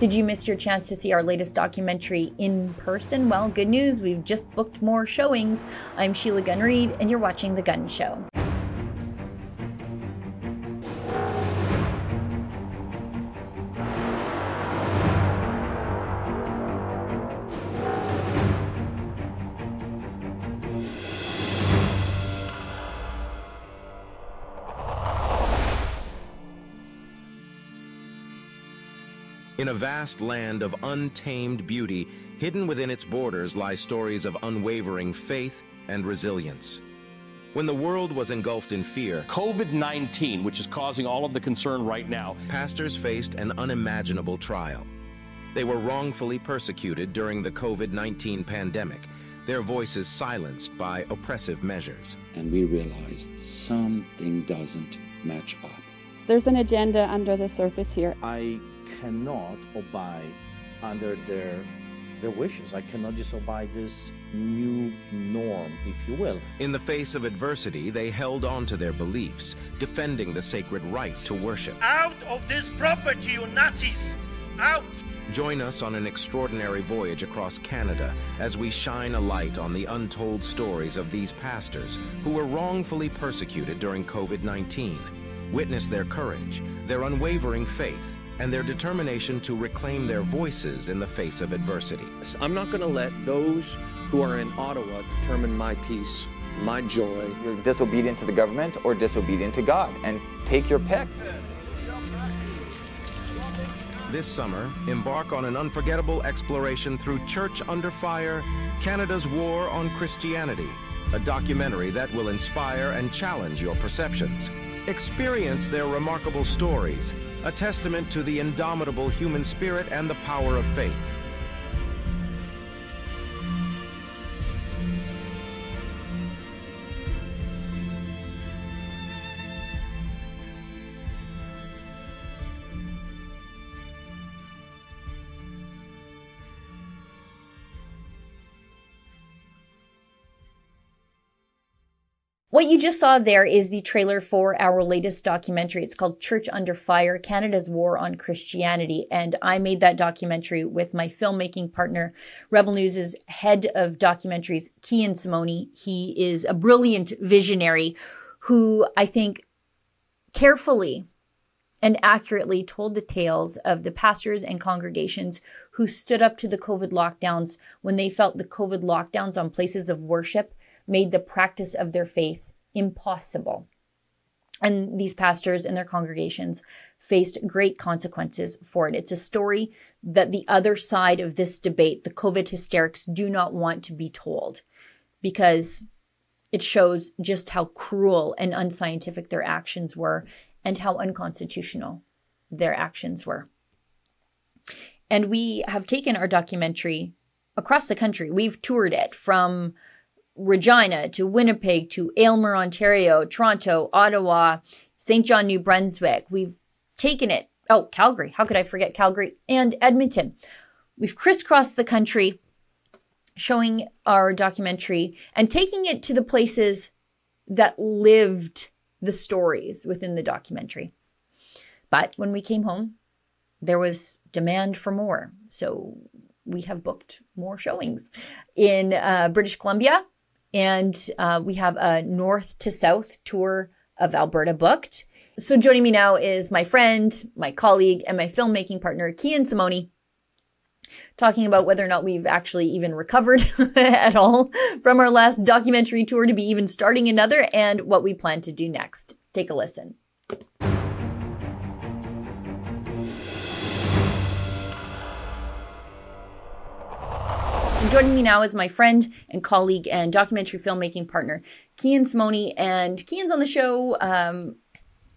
Did you miss your chance to see our latest documentary in person? Well, good news, we've just booked more showings. I'm Sheila Gunn Reid, and you're watching The Gunn Show. A vast land of untamed beauty, hidden within its borders lie stories of unwavering faith and resilience. When the world was engulfed in fear, COVID 19, which is causing all of the concern right now, pastors faced an unimaginable trial. They were wrongfully persecuted during the COVID 19 pandemic, their voices silenced by oppressive measures. And we realized something doesn't match up. There's an agenda under the surface here. I cannot abide under their their wishes. I cannot just abide this new norm, if you will. In the face of adversity, they held on to their beliefs, defending the sacred right to worship. Out of this property, you Nazis! Out! Join us on an extraordinary voyage across Canada as we shine a light on the untold stories of these pastors who were wrongfully persecuted during COVID 19. Witness their courage, their unwavering faith, and their determination to reclaim their voices in the face of adversity. I'm not going to let those who are in Ottawa determine my peace, my joy. You're disobedient to the government or disobedient to God, and take your pick. This summer, embark on an unforgettable exploration through Church Under Fire Canada's War on Christianity, a documentary that will inspire and challenge your perceptions. Experience their remarkable stories a testament to the indomitable human spirit and the power of faith. What you just saw there is the trailer for our latest documentary. It's called Church Under Fire Canada's War on Christianity. And I made that documentary with my filmmaking partner, Rebel News' head of documentaries, Kian Simone. He is a brilliant visionary who I think carefully and accurately told the tales of the pastors and congregations who stood up to the COVID lockdowns when they felt the COVID lockdowns on places of worship made the practice of their faith impossible. And these pastors and their congregations faced great consequences for it. It's a story that the other side of this debate, the COVID hysterics, do not want to be told because it shows just how cruel and unscientific their actions were and how unconstitutional their actions were. And we have taken our documentary across the country. We've toured it from Regina to Winnipeg to Aylmer, Ontario, Toronto, Ottawa, St. John, New Brunswick. We've taken it. Oh, Calgary. How could I forget Calgary and Edmonton? We've crisscrossed the country showing our documentary and taking it to the places that lived the stories within the documentary. But when we came home, there was demand for more. So we have booked more showings in uh, British Columbia, and uh, we have a north to south tour of Alberta booked. So joining me now is my friend, my colleague, and my filmmaking partner, Kian Simone, talking about whether or not we've actually even recovered at all from our last documentary tour to be even starting another and what we plan to do next. Take a listen. So joining me now is my friend and colleague and documentary filmmaking partner, Kian Simone. And Kian's on the show um,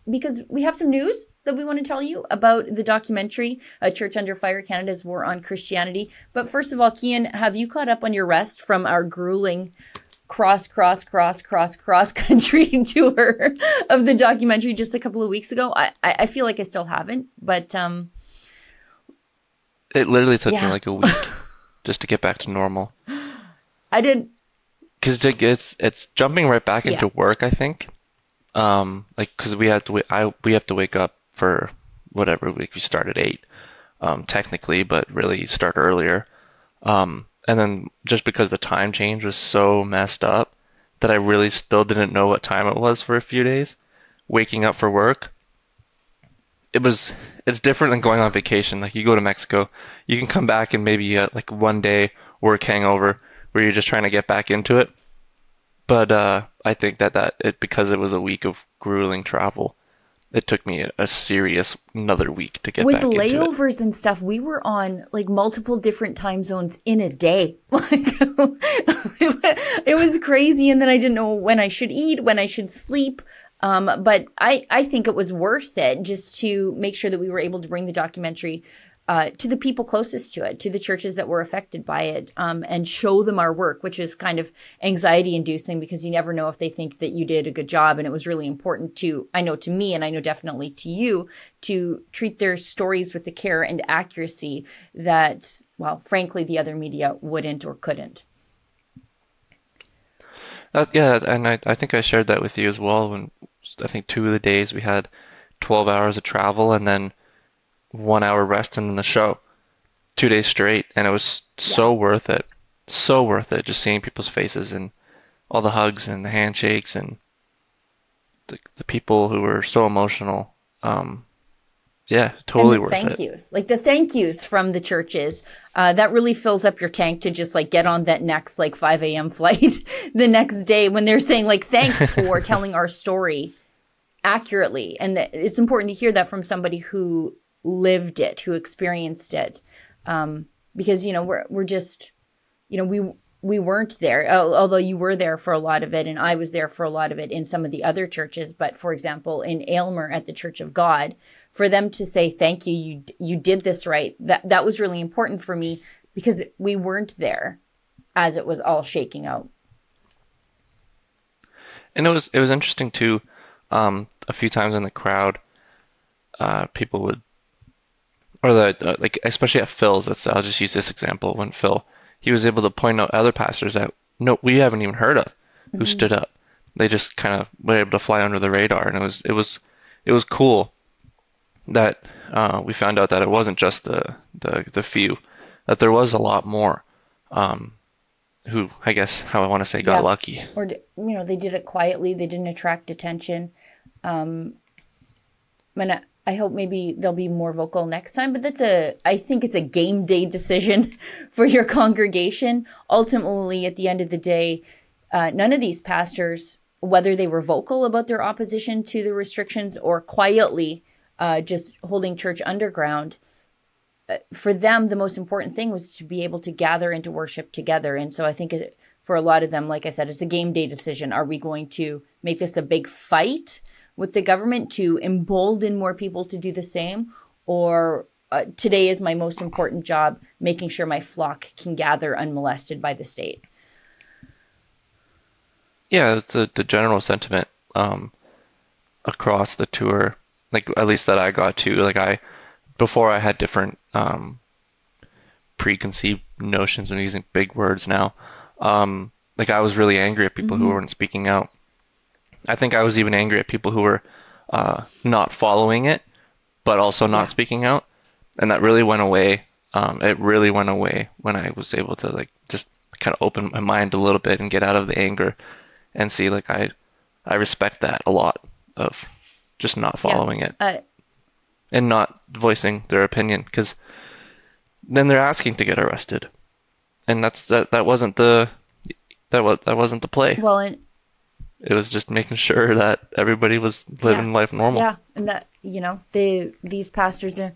because we have some news that we want to tell you about the documentary, A Church Under Fire Canada's War on Christianity. But first of all, Kian, have you caught up on your rest from our grueling cross, cross, cross, cross, cross country tour of the documentary just a couple of weeks ago? I, I feel like I still haven't, but um, it literally took yeah. me like a week. just to get back to normal. I didn't. Because it's it's jumping right back into yeah. work. I think, um, like because we have to I we have to wake up for whatever week we start at eight. um, technically, but really start earlier. Um, and then just because the time change was so messed up that I really still didn't know what time it was for a few days, waking up for work, it was it's different than going on vacation. Like you go to Mexico, you can come back and maybe get like one day work hangover where you're just trying to get back into it. But uh, I think that that it because it was a week of grueling travel, it took me a, serious another week to get with layovers and stuff. We were on like multiple different time zones in a day. Like it was crazy, and then I didn't know when I should eat, when I should sleep. Um, but I, I think it was worth it just to make sure that we were able to bring the documentary uh, to the people closest to it, to the churches that were affected by it, um, and show them our work, which is kind of anxiety inducing because you never know if they think that you did a good job. And it was really important to, I know to me, and I know definitely to you, to treat their stories with the care and accuracy that, well, frankly, the other media wouldn't or couldn't. Uh, yeah, and I, I think I shared that with you as well. When I think two of the days we had 12 hours of travel and then one hour rest and then the show, two days straight, and it was so worth it, so worth it. Just seeing people's faces and all the hugs and the handshakes and the the people who were so emotional. Um, yeah, totally worth thank it. Thank yous, like the thank yous from the churches, uh, that really fills up your tank to just like get on that next like 5 a.m. flight the next day when they're saying like thanks for telling our story accurately, and it's important to hear that from somebody who lived it, who experienced it, um, because you know we're we're just, you know we we weren't there, although you were there for a lot of it, and I was there for a lot of it in some of the other churches. But for example, in Aylmer at the Church of God, for them to say thank you, you you did this right. That that was really important for me because we weren't there as it was all shaking out. And it was it was interesting too. Um, a few times in the crowd, uh, people would, or the uh, like, especially at Phil's. That's I'll just use this example when Phil he was able to point out other pastors that no, we haven't even heard of who mm-hmm. stood up. They just kind of were able to fly under the radar, and it was it was it was cool that uh, we found out that it wasn't just the the, the few, that there was a lot more. Um, who I guess how I want to say got yeah. lucky. Or you know they did it quietly. They didn't attract attention. Um, and I, hope maybe they'll be more vocal next time, but that's a, I think it's a game day decision for your congregation. Ultimately, at the end of the day, uh, none of these pastors, whether they were vocal about their opposition to the restrictions or quietly uh, just holding church underground, uh, for them, the most important thing was to be able to gather and to worship together. And so I think it, for a lot of them, like I said, it's a game day decision. Are we going to make this a big fight? with the government to embolden more people to do the same or uh, today is my most important job making sure my flock can gather unmolested by the state yeah it's the general sentiment um, across the tour like at least that i got to like i before i had different um, preconceived notions and using big words now um, like i was really angry at people mm-hmm. who weren't speaking out I think I was even angry at people who were uh, not following it, but also not yeah. speaking out, and that really went away. Um, it really went away when I was able to like just kind of open my mind a little bit and get out of the anger and see like I I respect that a lot of just not following yeah. it uh, and not voicing their opinion because then they're asking to get arrested, and that's that that wasn't the that was that wasn't the play. Well, and it was just making sure that everybody was living yeah. life normal. Yeah, and that you know, they these pastors are.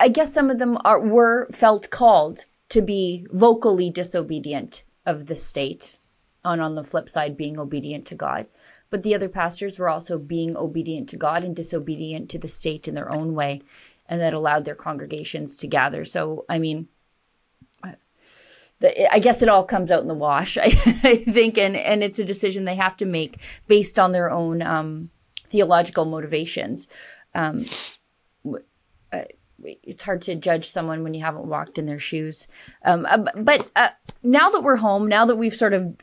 I guess some of them are were felt called to be vocally disobedient of the state, and on the flip side, being obedient to God. But the other pastors were also being obedient to God and disobedient to the state in their own way, and that allowed their congregations to gather. So, I mean, the, I guess it all comes out in the wash, I, I, think, and, and it's a decision they have to make based on their own um, theological motivations. Um, uh, it's hard to judge someone when you haven't walked in their shoes. Um, uh, but uh, now that we're home, now that we've sort of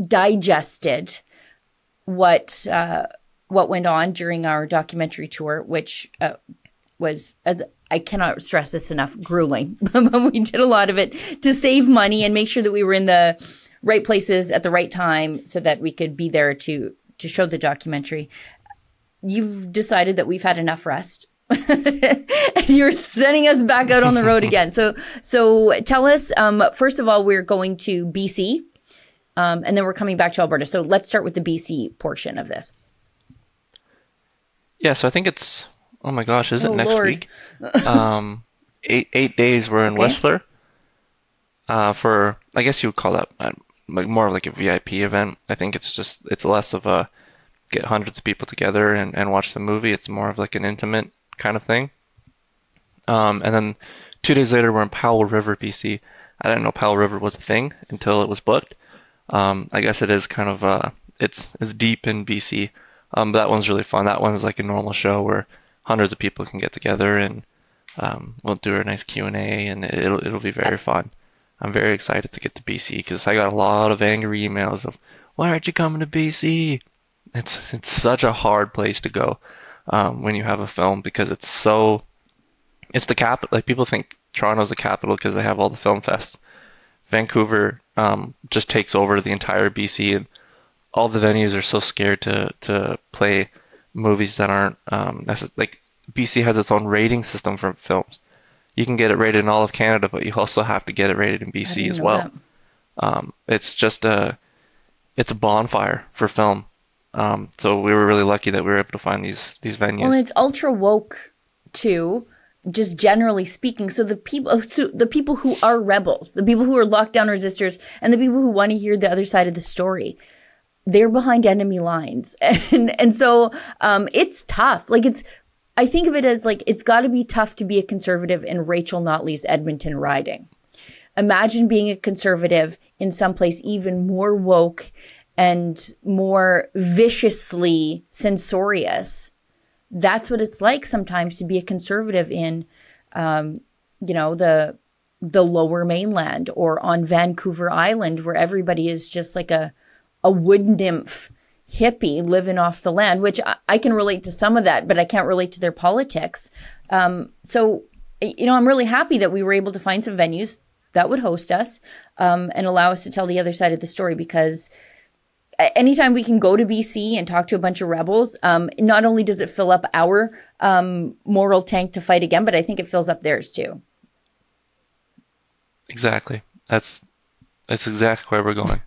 digested what uh, what went on during our documentary tour, which uh, was as I cannot stress this enough, grueling. but we did a lot of it to save money and make sure that we were in the right places at the right time so that we could be there to to show the documentary. You've decided that we've had enough rest. and you're sending us back out on the road again. So, so tell us. Um, first of all, we're going to BC, um, and then we're coming back to Alberta. So let's start with the BC portion of this. Yeah, so I think it's oh my gosh, is it oh, next Lord. week? um, eight eight days we're in okay. Whistler. Uh, for I guess you would call that uh, more of like a VIP event. I think it's just it's less of a get hundreds of people together and, and watch the movie. It's more of like an intimate kind of thing. Um, and then two days later we're in Powell River, BC. I didn't know Powell River was a thing until it was booked. Um, I guess it is kind of uh, it's it's deep in BC. Um, but that one's really fun. That one's like a normal show where hundreds of people can get together and um, we'll do a nice Q and A, and it'll it'll be very fun. I'm very excited to get to BC because I got a lot of angry emails of why aren't you coming to BC? It's it's such a hard place to go um, when you have a film because it's so it's the capital. Like people think Toronto's the capital because they have all the film fests. Vancouver um, just takes over the entire BC and all the venues are so scared to to play movies that aren't um, necess- like BC has its own rating system for films. You can get it rated in all of Canada, but you also have to get it rated in BC as well. Um, it's just a it's a bonfire for film. Um, so we were really lucky that we were able to find these these venues. Well, it's ultra woke too, just generally speaking. So the people, so the people who are rebels, the people who are lockdown resistors, and the people who want to hear the other side of the story they're behind enemy lines. And and so um, it's tough. Like it's i think of it as like it's got to be tough to be a conservative in rachel notley's edmonton riding. Imagine being a conservative in some place even more woke and more viciously censorious. That's what it's like sometimes to be a conservative in um, you know the the lower mainland or on vancouver island where everybody is just like a a wood nymph hippie living off the land, which I, I, can relate to some of that, but I can't relate to their politics. Um, so, you know, I'm really happy that we were able to find some venues that would host us um, and allow us to tell the other side of the story because anytime we can go to BC and talk to a bunch of rebels, um, not only does it fill up our um, moral tank to fight again, but I think it fills up theirs too. Exactly. That's that's exactly where we're going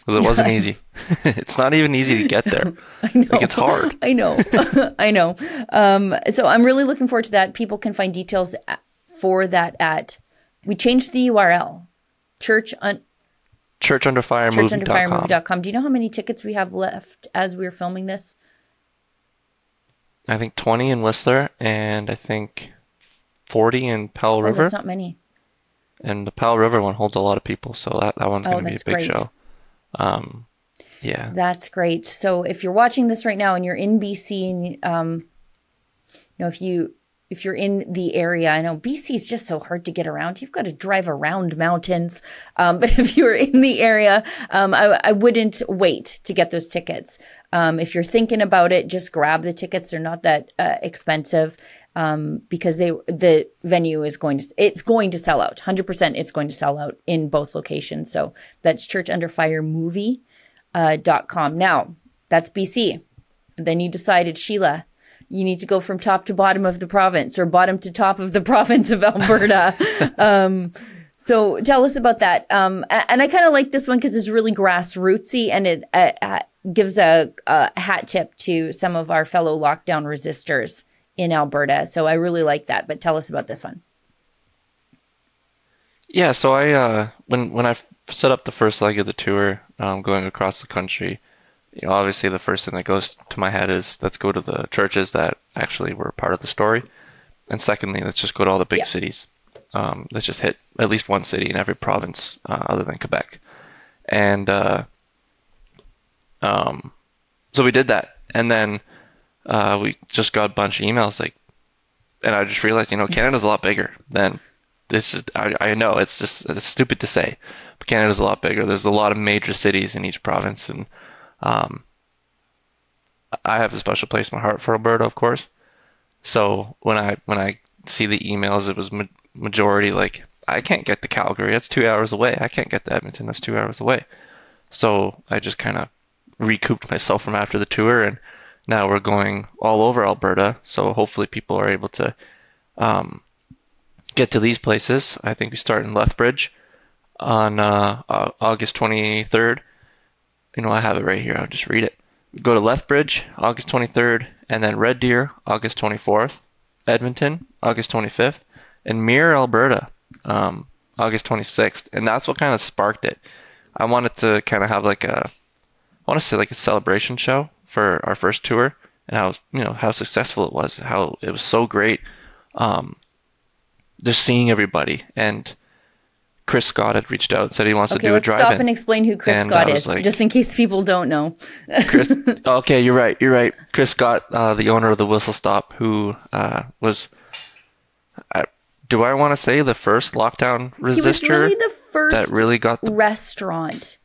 because it wasn't easy. it's not even easy to get there. I know. Like it's hard. I know. I know. Um, so I'm really looking forward to that. People can find details for that at. We changed the URL. Church un. Churchunderfiremovie.com. Do you know how many tickets we have left as we're filming this? I think 20 in Whistler and I think 40 in Powell River. Oh, that's not many. And the Powell River one holds a lot of people, so that, that one's oh, going to be a big great. show. Um, yeah. That's great. So if you're watching this right now and you're in BC and um, you know if you if you're in the area, I know BC is just so hard to get around. You've got to drive around mountains. Um, but if you're in the area, um, I, I, wouldn't wait to get those tickets. Um, if you're thinking about it, just grab the tickets. They're not that uh, expensive um, because they the venue is going to it's going to sell out. Hundred percent, it's going to sell out in both locations. So that's churchunderfiremovie.com. Uh, dot com. now that's BC. Then you decided, Sheila, you need to go from top to bottom of the province or bottom to top of the province of Alberta. um, so tell us about that. Um, and I kind of like this one because it's really grassrootsy and it uh, uh, gives a, a, hat tip to some of our fellow lockdown resistors in Alberta. So I really like that. But tell us about this one. Yeah, so I uh, when when I set up the first leg of the tour, um, going across the country, you know, obviously the first thing that goes to my head is let's go to the churches that actually were part of the story, and secondly, let's just go to all the big yeah. cities. Um, let's just hit at least one city in every province uh, other than Quebec, and uh, um, so we did that, and then uh, we just got a bunch of emails like, and I just realized, you know, Canada's a lot bigger than this. Is, I, I know it's just it's stupid to say, but Canada's a lot bigger. There's a lot of major cities in each province, and um, I have a special place in my heart for Alberta, of course. So when I when I see the emails. It was ma- majority like, I can't get to Calgary. That's two hours away. I can't get to Edmonton. That's two hours away. So I just kind of recouped myself from after the tour, and now we're going all over Alberta. So hopefully people are able to um, get to these places. I think we start in Lethbridge on uh, August 23rd. You know, I have it right here. I'll just read it. Go to Lethbridge, August 23rd, and then Red Deer, August 24th, Edmonton, August 25th, and Mirror, Alberta, um, August 26th. And that's what kind of sparked it. I wanted to kind of have like a, I want to say like a celebration show for our first tour and how you know how successful it was, how it was so great. Um, just seeing everybody and Chris Scott had reached out and said he wants okay, to do a drive-in. Stop and explain who Chris and Scott is, like, just in case people don't know. Chris, okay, you're right. You're right. Chris Scott, uh, the owner of the Whistle Stop, who uh, was, uh, do I want to say the first lockdown resistor? He was really the first that really got the restaurant.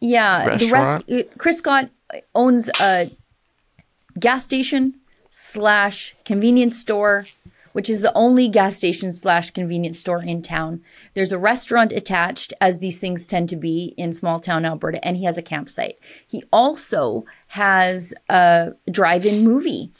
Yeah, restaurant? the rest. Chris Scott owns a gas station slash convenience store which is the only gas station slash convenience store in town. There's a restaurant attached, as these things tend to be in small town Alberta, and he has a campsite. He also has a drive in movie.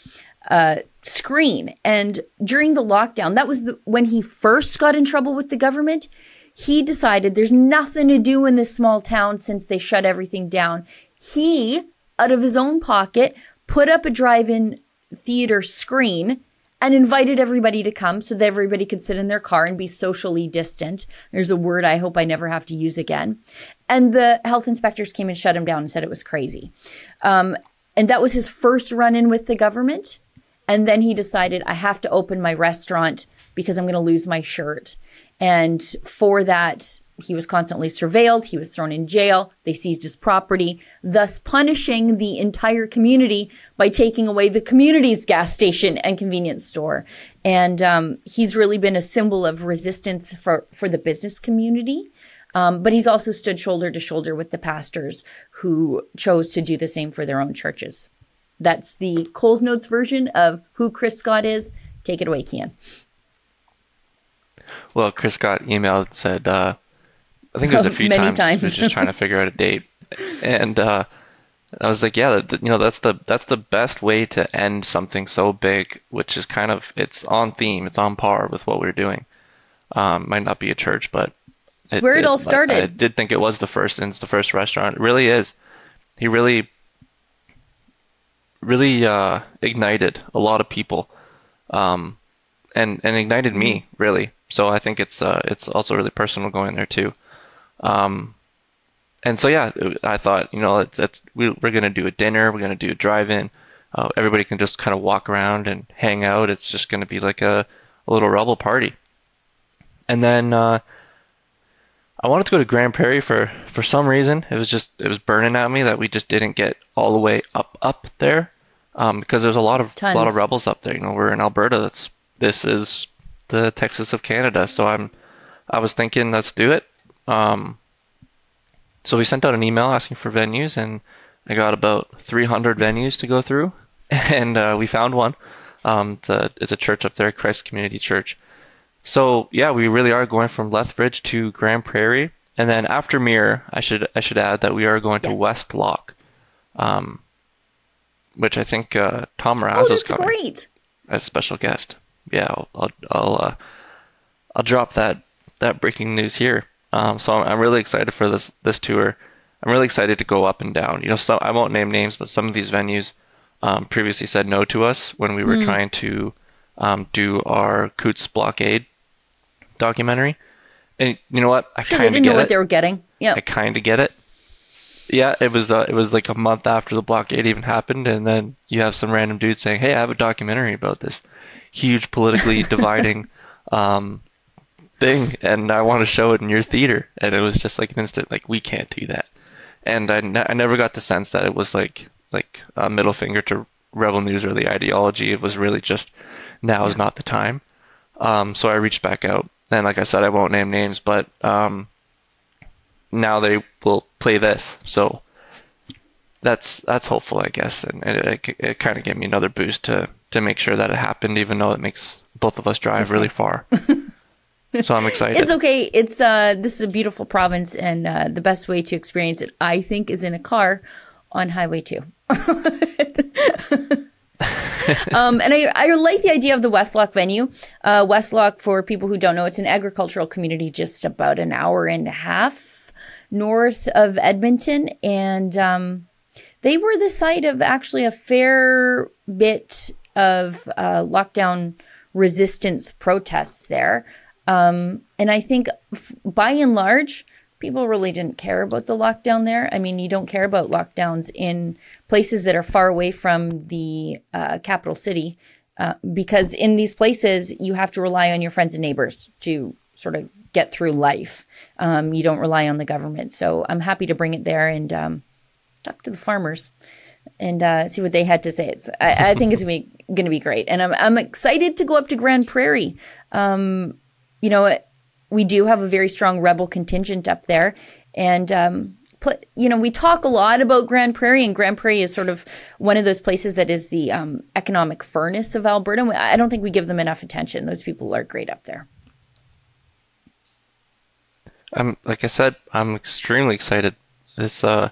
Uh, screen and during the lockdown that was the, when he first got in trouble with the government he decided there's nothing to do in this small town since they shut everything down he out of his own pocket put up a drive-in theater screen and invited everybody to come so that everybody could sit in their car and be socially distant. There's a word I hope I never have to use again. And the health inspectors came and shut him down and said it was crazy. Um, and that was his first run in with the government. And then he decided, I have to open my restaurant because I'm going to lose my shirt. And for that, he was constantly surveilled. He was thrown in jail. They seized his property, thus punishing the entire community by taking away the community's gas station and convenience store. And um, he's really been a symbol of resistance for, for the business community. Um, but he's also stood shoulder to shoulder with the pastors who chose to do the same for their own churches. That's the Coles Notes version of who Chris Scott is. Take it away, Kian. Well, Chris Scott emailed said, uh, I think it was a few times. times. was just trying to figure out a date, and uh, I was like, yeah, you know, that's the that's the best way to end something so big, which is kind of it's on theme, it's on par with what we're doing. Um, might not be a church, but it's it, where it, it all started. I, I did think it was the first, and it's the first restaurant. It really is. He really, really uh, ignited a lot of people, um, and and ignited me mm-hmm. really. So I think it's uh, it's also really personal going there too. Um, and so yeah, I thought you know it's we, are gonna do a dinner, we're gonna do a drive-in. Uh, everybody can just kind of walk around and hang out. It's just gonna be like a, a little rebel party. And then uh, I wanted to go to Grande Prairie for for some reason. It was just it was burning at me that we just didn't get all the way up up there um, because there's a lot of a lot of rebels up there. You know, we're in Alberta. That's this is the Texas of Canada. So I'm I was thinking let's do it. Um, so we sent out an email asking for venues, and I got about 300 venues to go through, and uh, we found one. Um, it's, a, it's a church up there, Christ Community Church. So yeah, we really are going from Lethbridge to Grande Prairie, and then after Mirror, I should I should add that we are going yes. to Westlock, um, which I think uh, Tom Marazzo oh, is coming great. as special guest. Yeah, I'll I'll I'll, uh, I'll drop that that breaking news here. Um, so I'm, I'm really excited for this this tour. I'm really excited to go up and down. You know, so I won't name names, but some of these venues um, previously said no to us when we were mm. trying to um, do our Coutts blockade documentary. And you know what? I sure, kind of didn't know what they were getting. Yeah, I kind of get it. Yeah, it was uh, it was like a month after the blockade even happened, and then you have some random dude saying, "Hey, I have a documentary about this huge politically dividing um, thing and I want to show it in your theater. And it was just like an instant, like, we can't do that. And I, n- I never got the sense that it was like, like a middle finger to Rebel News or the ideology. It was really just now is not the time. Um, so I reached back out. And like I said, I won't name names, but um, now they will play this. So that's that's hopeful, I guess, and it, it, it kind of gave me another boost to to make sure that it happened, even though it makes both of us drive okay. really far. so I'm excited. It's okay. It's uh, this is a beautiful province, and uh, the best way to experience it, I think, is in a car on Highway Two. um, and I, I like the idea of the Westlock venue. Uh, Westlock, for people who don't know, it's an agricultural community just about an hour and a half north of Edmonton, and um, they were the site of actually a fair bit of uh, lockdown resistance protests there. Um, and I think f- by and large, people really didn't care about the lockdown there. I mean, you don't care about lockdowns in places that are far away from the uh, capital city uh, because in these places, you have to rely on your friends and neighbors to sort of get through life. Um, you don't rely on the government. So I'm happy to bring it there and um, talk to the farmers and uh, see what they had to say. It's, I, I think it's going to be great. And I'm, I'm excited to go up to Grande Prairie. Um, you know, we do have a very strong rebel contingent up there, and um, you know we talk a lot about Grande Prairie, and Grande Prairie is sort of one of those places that is the um, economic furnace of Alberta. I don't think we give them enough attention. Those people are great up there. I'm like I said, I'm extremely excited. This uh,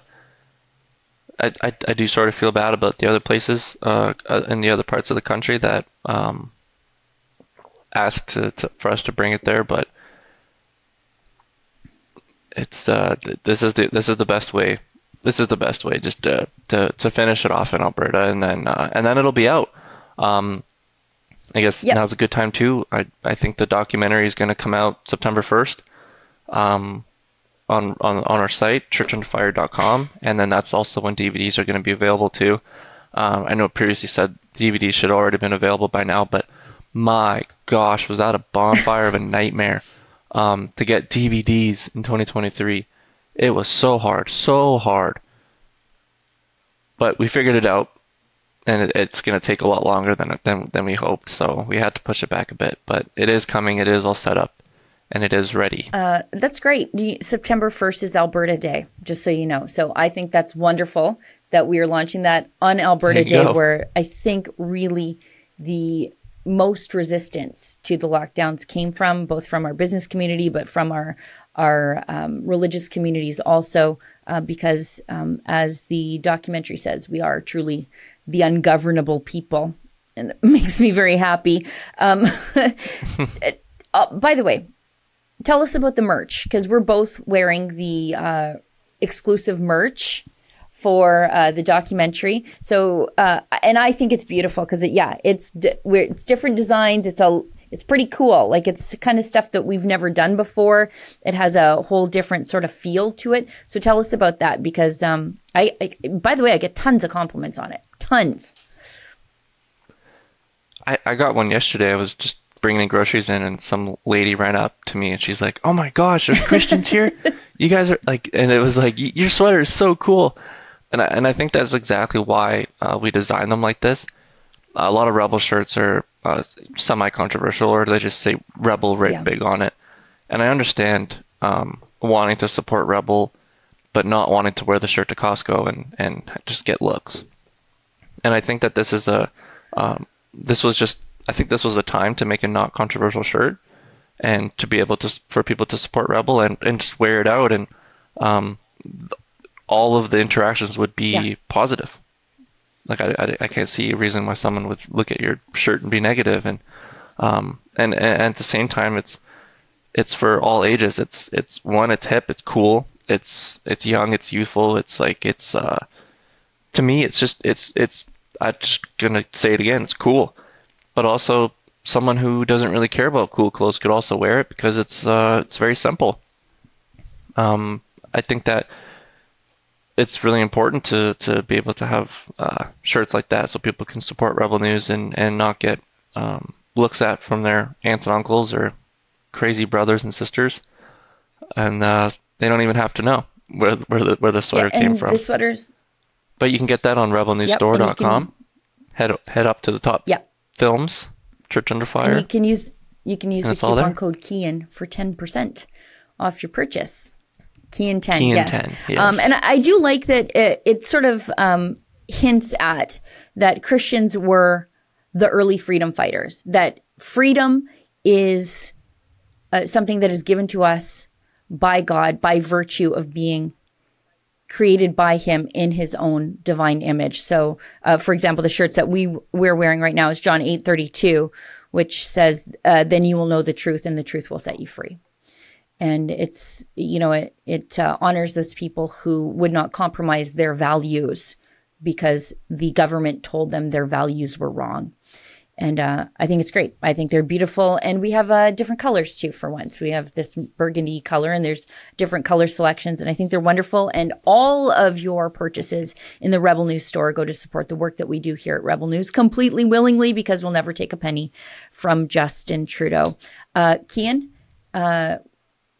I, I, I do sort of feel bad about the other places uh, uh in the other parts of the country that um, asked to, to, for us to bring it there, but it's uh this is the this is the best way. This is the best way just to to, to finish it off in Alberta, and then uh, and then it'll be out. Um, I guess yep. now's a good time too. I I think the documentary is going to come out September first. Um, on, on, on our site, churchonfire.com and then that's also when DVDs are going to be available too. Um, I know previously said DVDs should already been available by now, but my gosh, was that a bonfire of a nightmare um, to get DVDs in 2023. It was so hard, so hard. But we figured it out, and it, it's going to take a lot longer than, than than we hoped. So we had to push it back a bit, but it is coming. It is all set up, and it is ready. Uh, that's great. September 1st is Alberta Day, just so you know. So I think that's wonderful that we are launching that on Alberta Day, go. where I think really the most resistance to the lockdowns came from, both from our business community, but from our our um, religious communities also, uh, because um, as the documentary says, we are truly the ungovernable people, and it makes me very happy. Um, uh, by the way, tell us about the merch because we're both wearing the uh, exclusive merch for uh, the documentary. So, uh, and I think it's beautiful because it, yeah, it's di- it's different designs. It's a it's pretty cool. Like it's kind of stuff that we've never done before. It has a whole different sort of feel to it. So tell us about that because um, I, I by the way, I get tons of compliments on it. Tons. I, I got one yesterday. I was just bringing groceries in, and some lady ran up to me and she's like, "Oh my gosh, there's Christians here! You guys are like," and it was like, "Your sweater is so cool." And I, and I think that's exactly why uh, we designed them like this. A lot of rebel shirts are uh, semi-controversial, or they just say rebel right yeah. big on it. And I understand um, wanting to support rebel, but not wanting to wear the shirt to Costco and and just get looks. And I think that this is a um, this was just I think this was a time to make a not controversial shirt and to be able to for people to support rebel and and just wear it out and um, all of the interactions would be yeah. positive. Like I, I, I, can't see a reason why someone would look at your shirt and be negative. and um, and, and at the same time, it's it's for all ages. It's it's one, it's hip, it's cool, it's it's young, it's youthful. It's like it's uh, to me, it's just it's it's I'm just gonna say it again. It's cool, but also someone who doesn't really care about cool clothes could also wear it because it's uh, it's very simple. Um, I think that it's really important to, to be able to have uh, shirts like that so people can support Rebel News and, and not get um, looks at from their aunts and uncles or crazy brothers and sisters. And uh, they don't even have to know where, where, the, where the sweater yeah, came from. The sweaters. But you can get that on rebelnewsstore.com. Yep, head head up to the top. Yep. Films, Church Under Fire. And you can use you can use the coupon code Kian for ten percent off your purchase. Kian 10, yes. 10, yes. Um, and I do like that it, it sort of um, hints at that Christians were the early freedom fighters, that freedom is uh, something that is given to us by God by virtue of being created by him in his own divine image. So, uh, for example, the shirts that we we're wearing right now is John 8:32, which says, uh, "Then you will know the truth, and the truth will set you free." And it's you know it it uh, honors those people who would not compromise their values because the government told them their values were wrong. And uh, I think it's great. I think they're beautiful. And we have uh, different colors too, for once. We have this burgundy color, and there's different color selections. And I think they're wonderful. And all of your purchases in the Rebel News store go to support the work that we do here at Rebel News completely willingly because we'll never take a penny from Justin Trudeau. Uh, Kian, uh,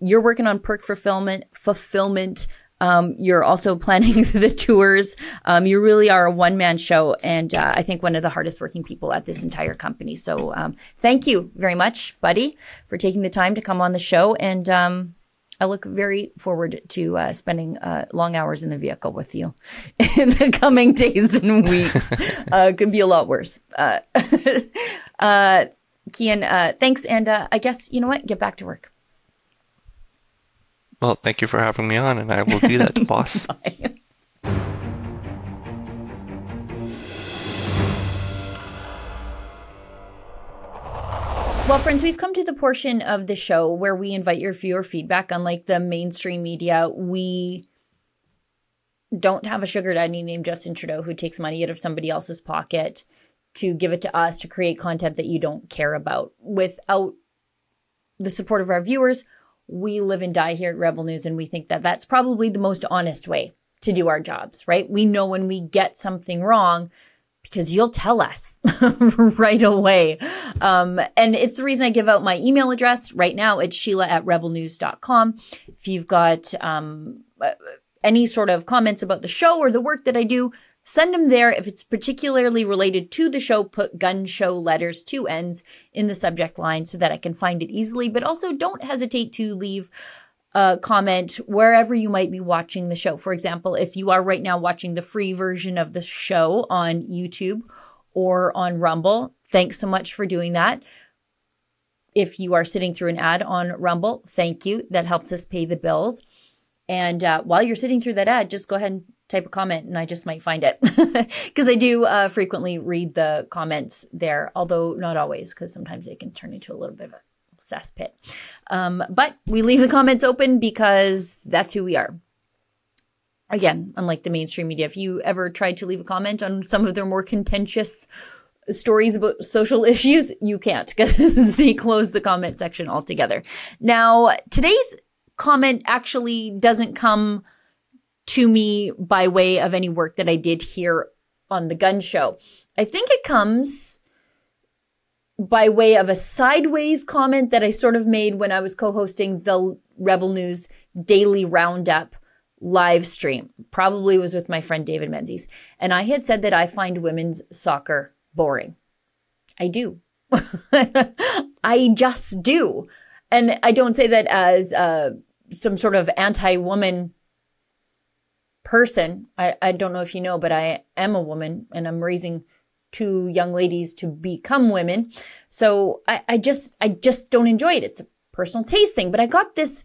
you're working on perk fulfillment, fulfillment um, you're also planning the tours. Um, you really are a one man show, and uh, I think one of the hardest working people at this entire company. So um, thank you very much, buddy, for taking the time to come on the show. And um, I look very forward to uh, spending uh, long hours in the vehicle with you in the coming days and weeks. uh, could be a lot worse. Uh, uh, Kian, uh, thanks. And uh, I guess, you know what? Get back to work. Well, thank you for having me on, and I will do that, boss. Bye. Well, friends, we've come to the portion of the show where we invite your viewer feedback. Unlike the mainstream media, we don't have a sugar daddy named Justin Trudeau who takes money out of somebody else's pocket to give it to us to create content that you don't care about. Without the support of our viewers, we live and die here at Rebel News, and we think that that's probably the most honest way to do our jobs, right? We know when we get something wrong because you'll tell us right away. Um, and it's the reason I give out my email address right now. It's Sheila at rebelnews.com. If you've got um, uh, any sort of comments about the show or the work that I do, Send them there. If it's particularly related to the show, put Gunn show letters, two N's in the subject line so that I can find it easily. But also don't hesitate to leave a comment wherever you might be watching the show. For example, if you are right now watching the free version of the show on YouTube or on Rumble, thanks so much for doing that. If you are sitting through an ad on Rumble, thank you. That helps us pay the bills. And uh, while you're sitting through that ad, just go ahead and type of comment and I just might find it because I do uh, frequently read the comments there, although not always because sometimes they can turn into a little bit of a cesspit. Um, but we leave the comments open because that's who we are. Again, unlike the mainstream media, if you ever tried to leave a comment on some of their more contentious stories about social issues, you can't because they close the comment section altogether. Now, today's comment actually doesn't come to me by way of any work that I did here on the Gunn show. I think it comes by way of a sideways comment that I sort of made when I was co hosting the Rebel News Daily Roundup live stream. Probably was with my friend David Menzies. And I had said that I find women's soccer boring. I do. I just do. And I don't say that as uh, some sort of anti woman person. I, I don't know if you know, but I am a woman and I'm raising two young ladies to become women. So I, I just I just don't enjoy it. It's a personal taste thing. But I got this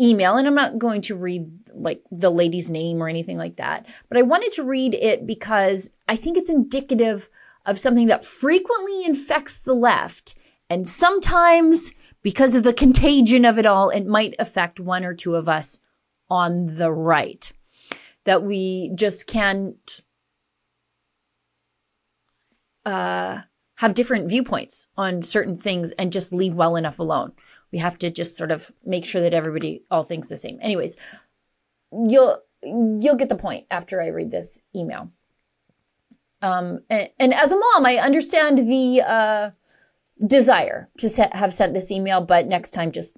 email and I'm not going to read like the lady's name or anything like that. But I wanted to read it because I think it's indicative of something that frequently infects the left. And sometimes, because of the contagion of it all, it might affect one or two of us on the right that we just can't uh, have different viewpoints on certain things and just leave well enough alone. We have to just sort of make sure that everybody all thinks the same. Anyways, you'll you'll get the point after I read this email. Um, and, and as a mom, I understand the uh, desire to have sent this email, but next time just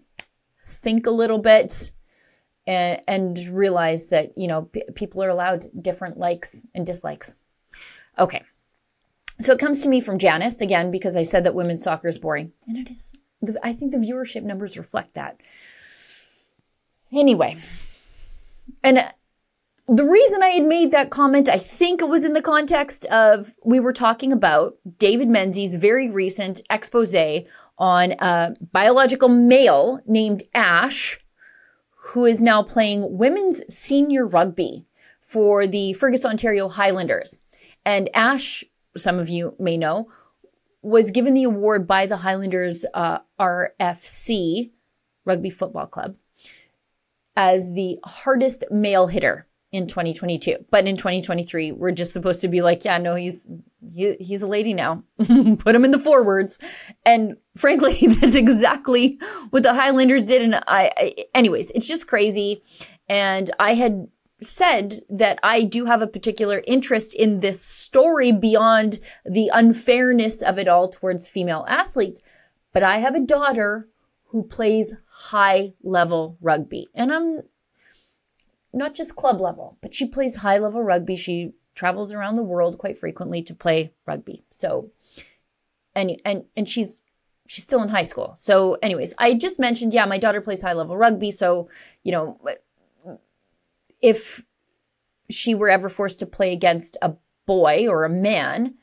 think a little bit and, and realize that you know p- people are allowed different likes and dislikes. Okay. So it comes to me from janice again because i said that women's soccer is boring. And it is. I think the viewership numbers reflect that. Anyway. And uh, the reason I had made that comment, I think it was in the context of we were talking about David Menzies' very recent expose on a biological male named Ash, who is now playing women's senior rugby for the Fergus, Ontario Highlanders. And Ash, some of you may know, was given the award by the Highlanders uh, RFC, Rugby Football Club, as the hardest male hitter in 2022. But in 2023, we're just supposed to be like, yeah, no, he's he, he's a lady now. Put him in the forwards. And frankly, that's exactly what the Highlanders did. And I, I, anyways, it's just crazy. And I had said that I do have a particular interest in this story beyond the unfairness of it all towards female athletes. But I have a daughter who plays high level rugby. And I'm not just club level, but she plays high level rugby. She travels around the world quite frequently to play rugby. So, and and and she's she's still in high school. So, anyways, I just mentioned, yeah, my daughter plays high level rugby. So, you know, if she were ever forced to play against a boy or a man,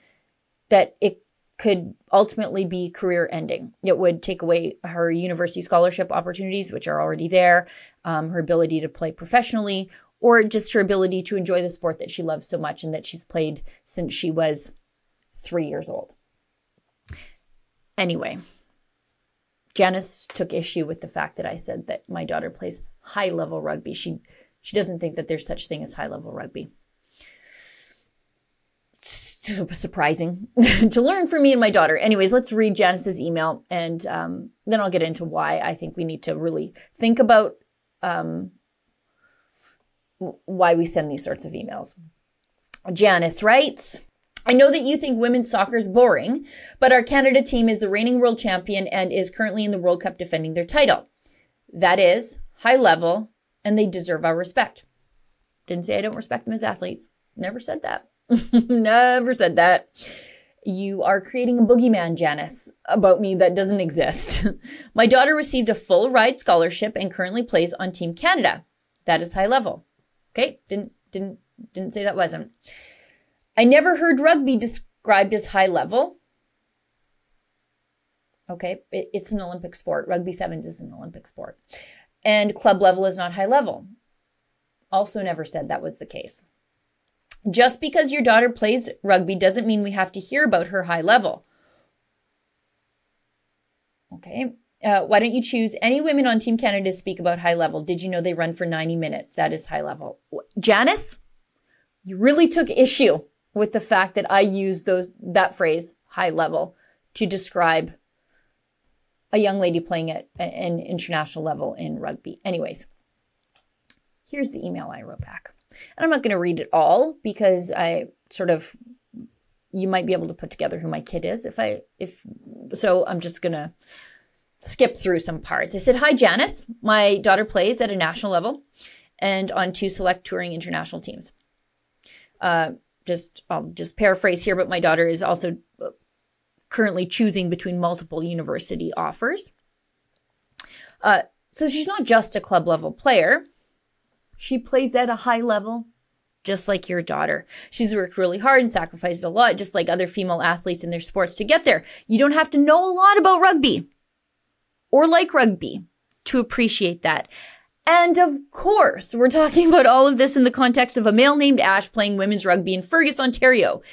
that it could ultimately be career ending. It would take away her university scholarship opportunities, which are already there, um, her ability to play professionally, or just her ability to enjoy the sport that she loves so much and that she's played since she was three years old. Anyway, Janice took issue with the fact that I said that my daughter plays high level rugby. She she doesn't think that there's such thing as high level rugby surprising to learn from me and my daughter. Anyways, let's read Janice's email and um, then I'll get into why I think we need to really think about um, why we send these sorts of emails. Janice writes, I know that you think women's soccer is boring, but our Canada team is the reigning world champion and is currently in the World Cup defending their title. That is high level, and they deserve our respect. Didn't say I don't respect them as athletes. Never said that. Never said that. You are creating a boogeyman, Janice, about me that doesn't exist. My daughter received a full ride scholarship and currently plays on Team Canada. That is high level. Okay, didn't didn't didn't say that wasn't. I never heard rugby described as high level. Okay, it, it's an Olympic sport. Rugby sevens is an Olympic sport. And club level is not high level. Also, never said that was the case. Just because your daughter plays rugby doesn't mean we have to hear about her high level. Okay. Uh, why don't you choose any women on Team Canada to speak about high level? Did you know they run for 90 minutes? That is high level. Janice, you really took issue with the fact that I used those that phrase high level to describe a young lady playing at an international level in rugby. Anyways, here's the email I wrote back. And I'm not going to read it all because I sort of you might be able to put together who my kid is if I if so I'm just going to skip through some parts. I said, "Hi Janice, my daughter plays at a national level and on two select touring international teams." Uh, just I'll just paraphrase here, but my daughter is also uh, currently choosing between multiple university offers. Uh, so she's not just a club level player. She plays at a high level, just like your daughter. She's worked really hard and sacrificed a lot, just like other female athletes in their sports to get there. You don't have to know a lot about rugby or like rugby to appreciate that. And of course, we're talking about all of this in the context of a male named Ash playing women's rugby in Fergus, Ontario.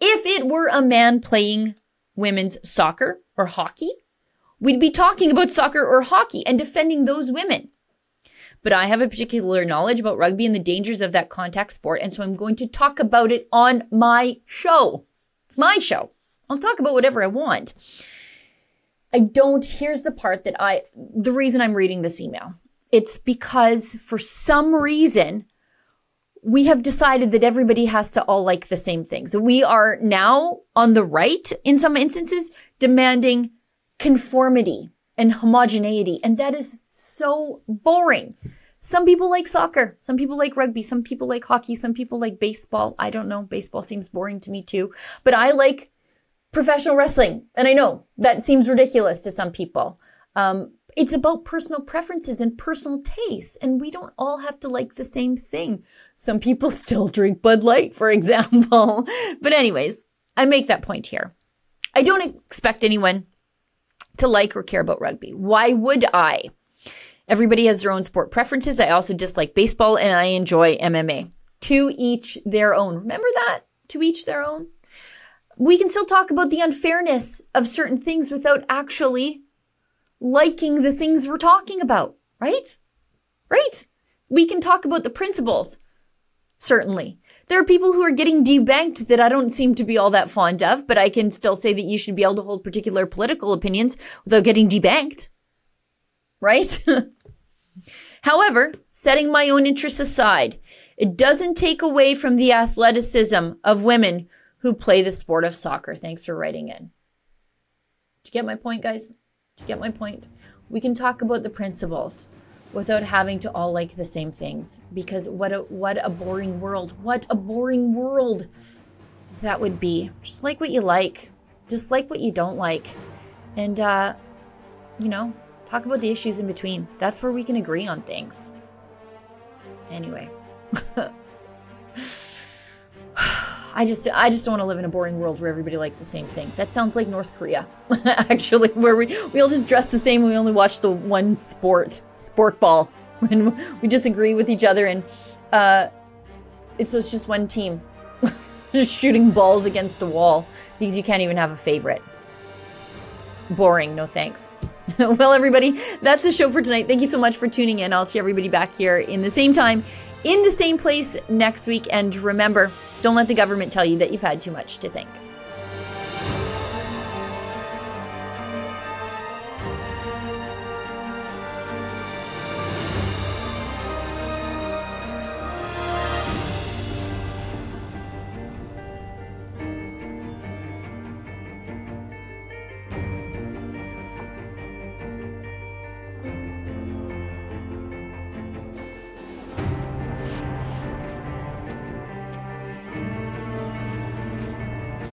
If it were a man playing women's soccer or hockey, we'd be talking about soccer or hockey and defending those women but I have a particular knowledge about rugby and the dangers of that contact sport. And so I'm going to talk about it on my show. It's my show. I'll talk about whatever I want. I don't, here's the part that I, the reason I'm reading this email. It's because for some reason, we have decided that everybody has to all like the same things. We are now on the right, in some instances, demanding conformity and homogeneity. And that is so boring. Some people like soccer. Some people like rugby. Some people like hockey. Some people like baseball. I don't know. Baseball seems boring to me too. But I like professional wrestling. And I know that seems ridiculous to some people. Um, It's about personal preferences and personal tastes, and we don't all have to like the same thing. Some people still drink Bud Light, for example. but, anyways, I make that point here. I don't expect anyone to like or care about rugby. Why would I? Everybody has their own sport preferences. I also dislike baseball and I enjoy MMA. To each their own. Remember that? To each their own. We can still talk about the unfairness of certain things without actually liking the things we're talking about, right? Right? We can talk about the principles, certainly. There are people who are getting debanked that I don't seem to be all that fond of, but I can still say that you should be able to hold particular political opinions without getting debanked. Right? However, setting my own interests aside, it doesn't take away from the athleticism of women who play the sport of soccer. Thanks for writing in. Did you get my point, guys? Did you get my point? We can talk about the principles without having to all like the same things because what a what a boring world. What a boring world that would be. Just like what you like. Just like what you don't like. And uh you know, talk about the issues in between. That's where we can agree on things. Anyway. I just I just don't want to live in a boring world where everybody likes the same thing. That sounds like North Korea, actually, where we we all just dress the same. We only watch the one sport, sport ball, and we just agree with each other. And uh, it's, it's just one team, just shooting balls against the wall because you can't even have a favorite. Boring, no thanks. well, everybody, that's the show for tonight. Thank you so much for tuning in. I'll see everybody back here in the same time, in the same place next week. And remember, don't let the government tell you that you've had too much to think.